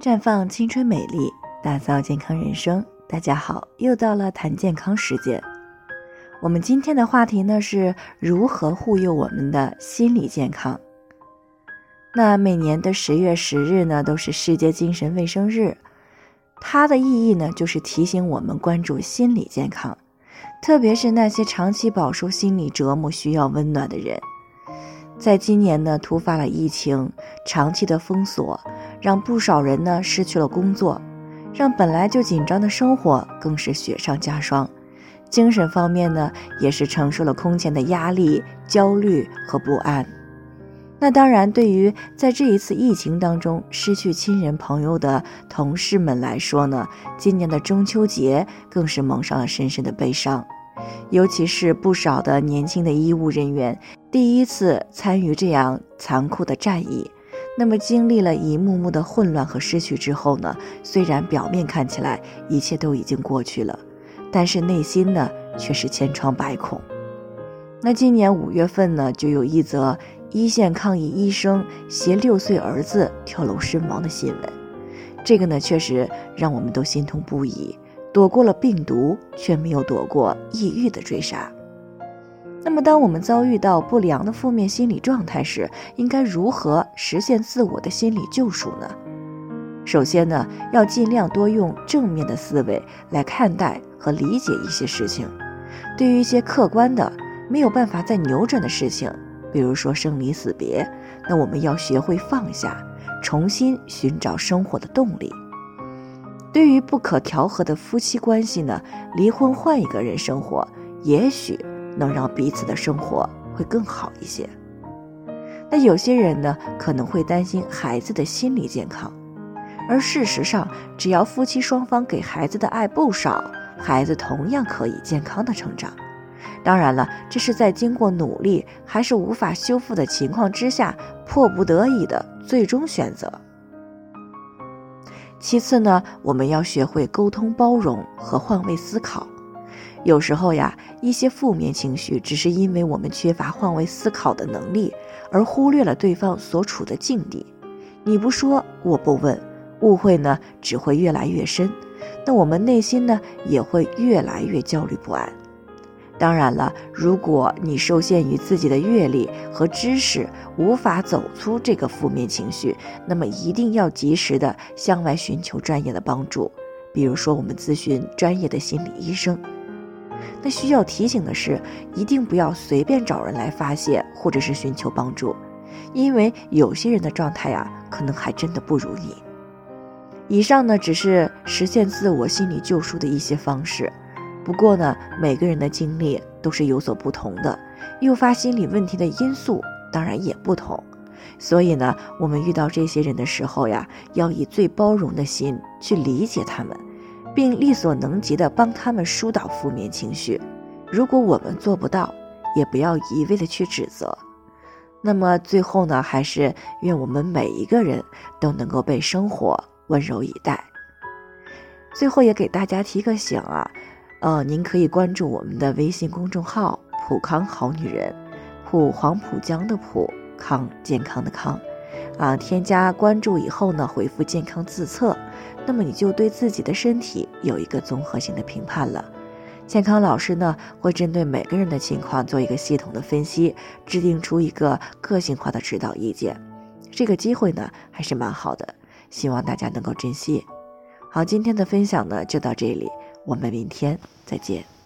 绽放青春美丽，打造健康人生。大家好，又到了谈健康时间。我们今天的话题呢是如何护佑我们的心理健康。那每年的十月十日呢，都是世界精神卫生日，它的意义呢就是提醒我们关注心理健康，特别是那些长期饱受心理折磨、需要温暖的人。在今年呢，突发了疫情，长期的封锁，让不少人呢失去了工作，让本来就紧张的生活更是雪上加霜。精神方面呢，也是承受了空前的压力、焦虑和不安。那当然，对于在这一次疫情当中失去亲人朋友的同事们来说呢，今年的中秋节更是蒙上了深深的悲伤。尤其是不少的年轻的医务人员，第一次参与这样残酷的战役，那么经历了一幕幕的混乱和失去之后呢？虽然表面看起来一切都已经过去了，但是内心呢却是千疮百孔。那今年五月份呢，就有一则一线抗疫医生携六岁儿子跳楼身亡的新闻，这个呢确实让我们都心痛不已。躲过了病毒，却没有躲过抑郁的追杀。那么，当我们遭遇到不良的负面心理状态时，应该如何实现自我的心理救赎呢？首先呢，要尽量多用正面的思维来看待和理解一些事情。对于一些客观的没有办法再扭转的事情，比如说生离死别，那我们要学会放下，重新寻找生活的动力。对于不可调和的夫妻关系呢，离婚换一个人生活，也许能让彼此的生活会更好一些。那有些人呢，可能会担心孩子的心理健康，而事实上，只要夫妻双方给孩子的爱不少，孩子同样可以健康的成长。当然了，这是在经过努力还是无法修复的情况之下，迫不得已的最终选择。其次呢，我们要学会沟通、包容和换位思考。有时候呀，一些负面情绪只是因为我们缺乏换位思考的能力，而忽略了对方所处的境地。你不说，我不问，误会呢只会越来越深，那我们内心呢也会越来越焦虑不安。当然了，如果你受限于自己的阅历和知识，无法走出这个负面情绪，那么一定要及时的向外寻求专业的帮助，比如说我们咨询专业的心理医生。那需要提醒的是，一定不要随便找人来发泄或者是寻求帮助，因为有些人的状态呀，可能还真的不如你。以上呢，只是实现自我心理救赎的一些方式。不过呢，每个人的经历都是有所不同的，诱发心理问题的因素当然也不同。所以呢，我们遇到这些人的时候呀，要以最包容的心去理解他们，并力所能及的帮他们疏导负面情绪。如果我们做不到，也不要一味的去指责。那么最后呢，还是愿我们每一个人都能够被生活温柔以待。最后也给大家提个醒啊。呃，您可以关注我们的微信公众号“普康好女人”，普黄浦江的普康健康的康，啊，添加关注以后呢，回复“健康自测”，那么你就对自己的身体有一个综合性的评判了。健康老师呢，会针对每个人的情况做一个系统的分析，制定出一个个性化的指导意见。这个机会呢，还是蛮好的，希望大家能够珍惜。好，今天的分享呢，就到这里。我们明天再见。